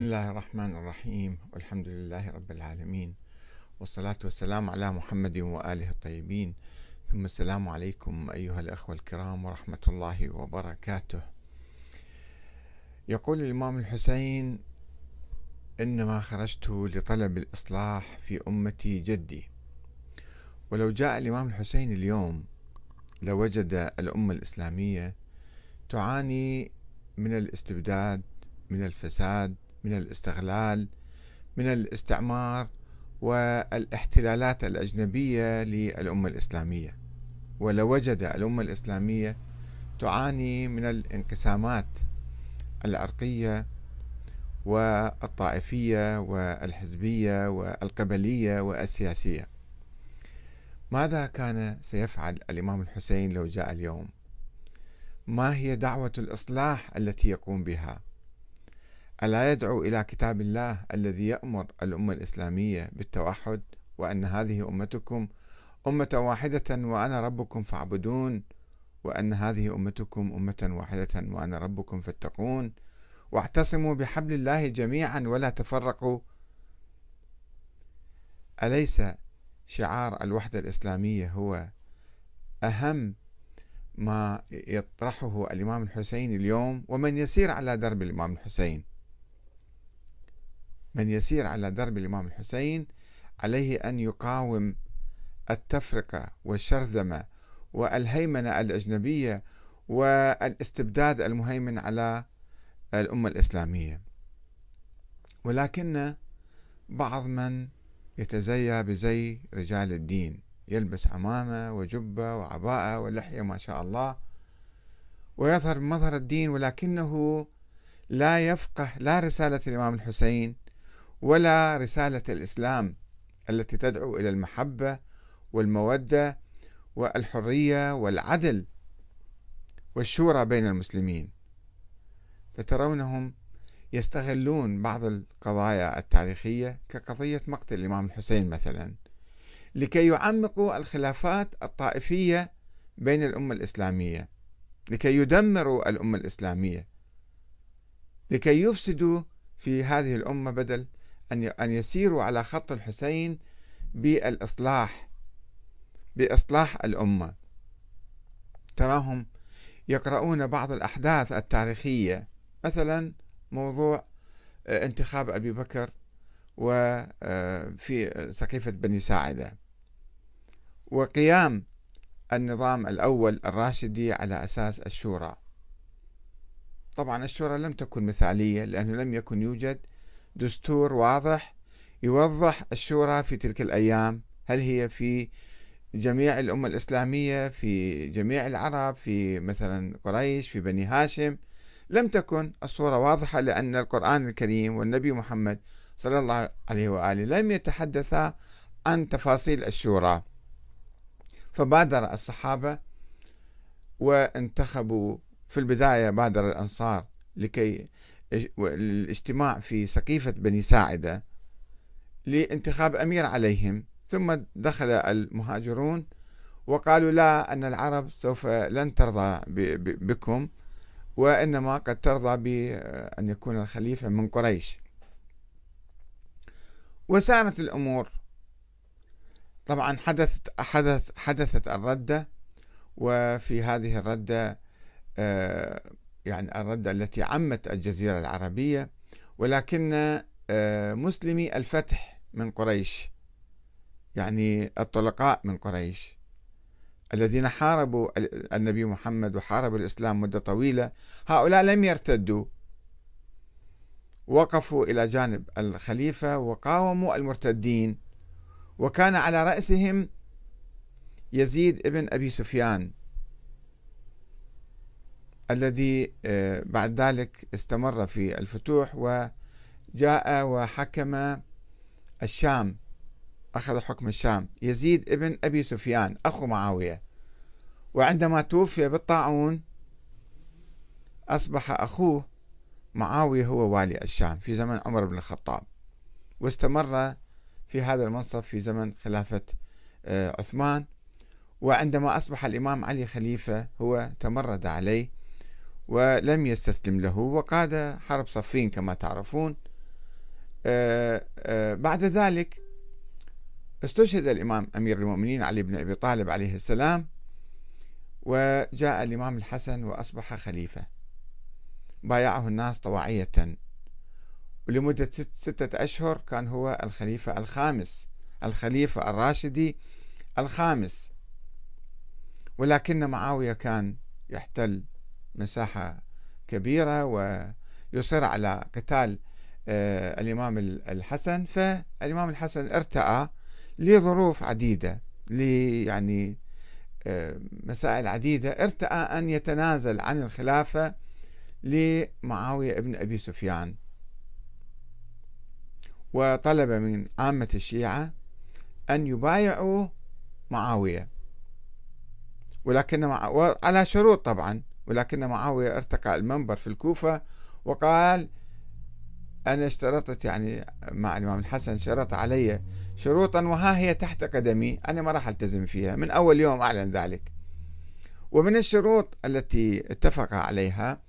بسم الله الرحمن الرحيم والحمد لله رب العالمين والصلاة والسلام على محمد وآله الطيبين. ثم السلام عليكم أيها الأخوة الكرام ورحمة الله وبركاته. يقول الإمام الحسين إنما خرجت لطلب الإصلاح في أمتي جدي. ولو جاء الإمام الحسين اليوم لوجد الأمة الإسلامية تعاني من الاستبداد من الفساد من الاستغلال من الاستعمار والاحتلالات الأجنبية للأمة الإسلامية. ولوجد الأمة الإسلامية تعاني من الانقسامات العرقية والطائفية والحزبية والقبلية والسياسية. ماذا كان سيفعل الإمام الحسين لو جاء اليوم؟ ما هي دعوة الإصلاح التي يقوم بها؟ ألا يدعو إلى كتاب الله الذي يأمر الأمة الإسلامية بالتوحد وأن هذه أمتكم أمة واحدة وأنا ربكم فاعبدون وأن هذه أمتكم أمة واحدة وأنا ربكم فاتقون واعتصموا بحبل الله جميعا ولا تفرقوا. أليس شعار الوحدة الإسلامية هو أهم ما يطرحه الإمام الحسين اليوم ومن يسير على درب الإمام الحسين؟ من يسير على درب الإمام الحسين عليه أن يقاوم التفرقة والشرذمة والهيمنة الأجنبية والاستبداد المهيمن على الأمة الإسلامية. ولكن بعض من يتزيى بزي رجال الدين يلبس عمامة وجبة وعباءة ولحية ما شاء الله ويظهر بمظهر الدين ولكنه لا يفقه لا رسالة الإمام الحسين ولا رسالة الإسلام التي تدعو إلى المحبة والمودة والحرية والعدل والشورى بين المسلمين. فترونهم يستغلون بعض القضايا التاريخية كقضية مقتل الإمام الحسين مثلا لكي يعمقوا الخلافات الطائفية بين الأمة الإسلامية لكي يدمروا الأمة الإسلامية لكي يفسدوا في هذه الأمة بدل أن يسيروا على خط الحسين بالإصلاح بإصلاح الأمة. تراهم يقرؤون بعض الأحداث التاريخية مثلا موضوع آه، انتخاب أبي بكر وفي آه، سقيفة بني ساعدة. وقيام النظام الأول الراشدي على أساس الشورى. طبعا الشورى لم تكن مثالية لأنه لم يكن يوجد دستور واضح يوضح الشورى في تلك الأيام. هل هي في جميع الأمة الإسلامية في جميع العرب في مثلا قريش في بني هاشم؟ لم تكن. الصورة واضحة لأن القرآن الكريم والنبي محمد صلى الله عليه وآله لم يتحدثا عن تفاصيل الشورى. فبادر الصحابة وانتخبوا في البداية بادر الأنصار لكي الاجتماع في سقيفة بني ساعدة لانتخاب أمير عليهم. ثم دخل المهاجرون وقالوا لا أن العرب سوف لن ترضى بكم وإنما قد ترضى بأن يكون الخليفة من قريش. وسارت الأمور. طبعا حدثت حدث حدثت الردة وفي هذه الردة آه، يعني الردة التي عمت الجزيرة العربية ولكن آه، مسلمي الفتح من قريش يعني الطلقاء من قريش الذين حاربوا النبي محمد وحاربوا الإسلام مدة طويلة. هؤلاء لم يرتدوا وقفوا إلى جانب الخليفة وقاوموا المرتدين وكان على رأسهم يزيد ابن أبي سفيان. الذي آه، بعد ذلك استمر في الفتوح وجاء وحكم الشام أخذ حكم الشام. يزيد ابن أبي سفيان أخو معاوية. وعندما توفي بالطاعون أصبح أخوه معاوية هو والي الشام في زمن عمر بن الخطاب. واستمر في هذا المنصب في زمن خلافة آه، عثمان. وعندما أصبح الإمام علي خليفة هو تمرد عليه. ولم يستسلم له وقاد حرب صفين كما تعرفون. آه، آه، بعد ذلك استشهد الإمام أمير المؤمنين علي بن أبي طالب عليه السلام وجاء الإمام الحسن وأصبح خليفة. بايعه الناس طواعية. ولمدة ستة أشهر كان هو الخليفة الخامس الخليفة الراشدي الخامس. ولكن معاوية كان يحتل مساحة كبيرة ويصر على قتال آه، الإمام الحسن. فالإمام الحسن ارتأى لظروف عديدة يعني آه، مسائل عديدة. ارتأى أن يتنازل عن الخلافة لمعاوية ابن أبي سفيان. وطلب من عامة الشيعة أن يبايعوا معاوية. ولكن مع... على شروط طبعا. ولكن معاوية ارتقى المنبر في الكوفة وقال أنا اشترطت يعني مع الإمام الحسن شرط علي شروطا وها هي تحت قدمي أنا ما راح ألتزم فيها من أول يوم أعلن ذلك. ومن الشروط التي اتفق عليها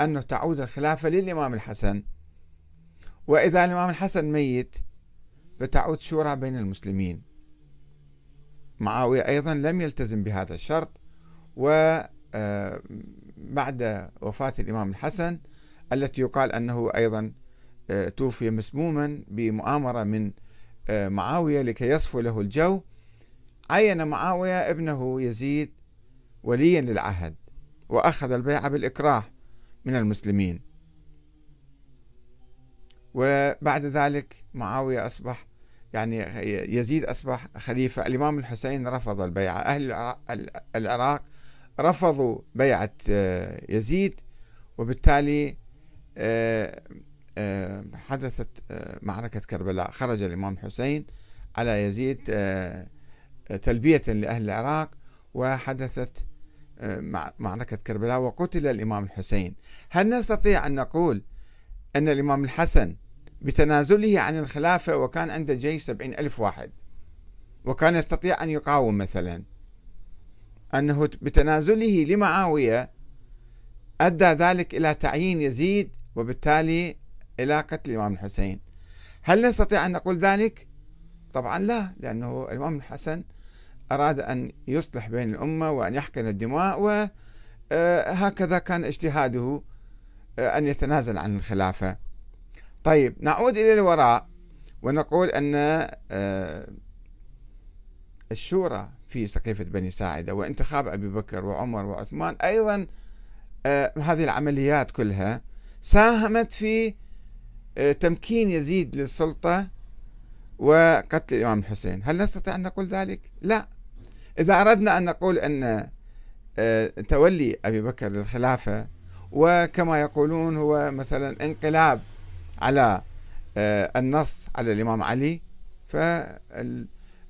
أنه تعود الخلافة للإمام الحسن. وإذا الإمام الحسن ميت فتعود شورى بين المسلمين. معاوية أيضا لم يلتزم بهذا الشرط وبعد آه، وفاة الإمام الحسن التي يقال أنه أيضا آه، توفي مسموما بمؤامرة من آه، معاوية لكي يصفو له الجو. عين معاوية ابنه يزيد وليا للعهد وأخذ البيعة بالإكراه من المسلمين. وبعد ذلك معاوية أصبح يعني يزيد أصبح خليفة. الإمام الحسين رفض البيعة. أهل العراق رفضوا بيعة آه، يزيد وبالتالي آه، آه، حدثت معركة كربلاء. خرج الإمام الحسين على يزيد تلبية لأهل العراق وحدثت معركة كربلاء وقتل الإمام الحسين. هل نستطيع أن نقول أن الإمام الحسن بتنازله عن الخلافة وكان عنده جيش سبعين ألف واحد وكان يستطيع أن يقاوم مثلا؟ أنه بتنازله لمعاوية أدى ذلك إلى تعيين يزيد وبالتالي إلى قتل الإمام الحسين هل نستطيع أن نقول ذلك؟ طبعا لا لأنه الإمام الحسن أراد أن يصلح بين الأمة وأن يحقن الدماء وهكذا كان اجتهاده أن يتنازل عن الخلافة طيب نعود إلى الوراء ونقول أن آه، الشورى في سقيفة بني ساعدة وانتخاب أبي بكر وعمر وعثمان. أيضا آه، هذه العمليات كلها ساهمت في آه، تمكين يزيد للسلطة وقتل الإمام الحسين. هل نستطيع أن نقول ذلك؟ لا. إذا أردنا أن نقول أن تولي أبي بكر للخلافة وكما يقولون هو مثلا انقلاب على آه، النص على الإمام علي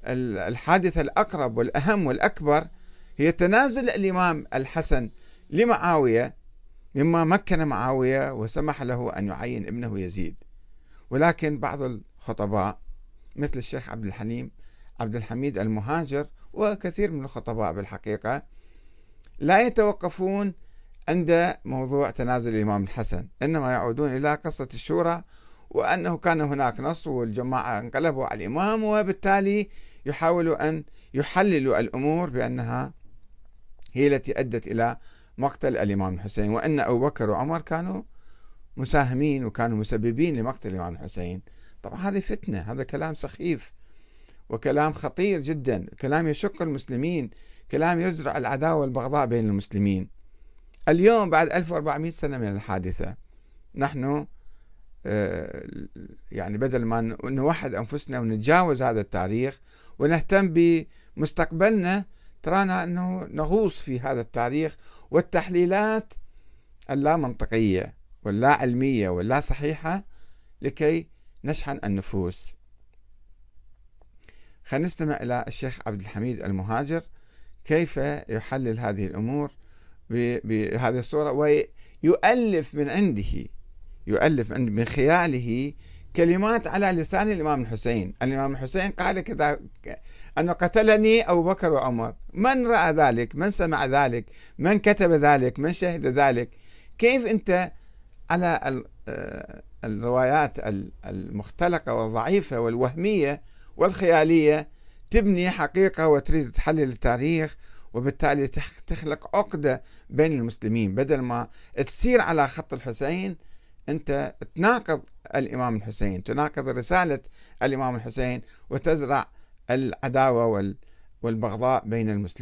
فالحادثة الأقرب والأهم والأكبر هي تنازل الإمام الحسن لمعاوية مما مكن معاوية وسمح له أن يعين ابنه يزيد. ولكن بعض الخطباء مثل الشيخ عبد الحليم عبد الحميد المهاجر وكثير من الخطباء بالحقيقة لا يتوقفون عند موضوع تنازل الإمام الحسن إنما يعودون إلى قصة الشورى وأنه كان هناك نص والجماعة انقلبوا على الإمام وبالتالي يحاولوا أن يحللوا الأمور بأنها هي التي أدت إلى مقتل الإمام الحسين وأن أبو بكر وعمر كانوا مساهمين وكانوا مسببين لمقتل الإمام الحسين. طبعا هذه فتنة هذا كلام سخيف وكلام خطير جدا كلام يشق المسلمين كلام يزرع العداوة والبغضاء بين المسلمين. اليوم بعد 1400 سنة من الحادثة نحن آه، يعني بدل ما نوحد أنفسنا ونتجاوز هذا التاريخ ونهتم بمستقبلنا. ترانا أنه نغوص في هذا التاريخ والتحليلات اللا منطقية واللا علمية واللا صحيحة لكي نشحن النفوس. خلينا نستمع إلى الشيخ عبد الحميد المهاجر كيف يحلل هذه الأمور بهذه الصورة ويؤلف من عنده يؤلف من خياله كلمات على لسان الإمام الحسين. الإمام الحسين قال كذا أنه قتلني أبو بكر وعمر. من رأى ذلك؟ من سمع ذلك؟ من كتب ذلك؟ من شهد ذلك؟ كيف أنت على الروايات المختلقة والضعيفة والوهمية والخيالية تبني حقيقة وتريد تحلل التاريخ وبالتالي تخلق عقدة بين المسلمين. بدل ما تسير على خط الحسين أنت تناقض الإمام الحسين تناقض رسالة الإمام الحسين وتزرع العداوة والبغضاء بين المسلمين.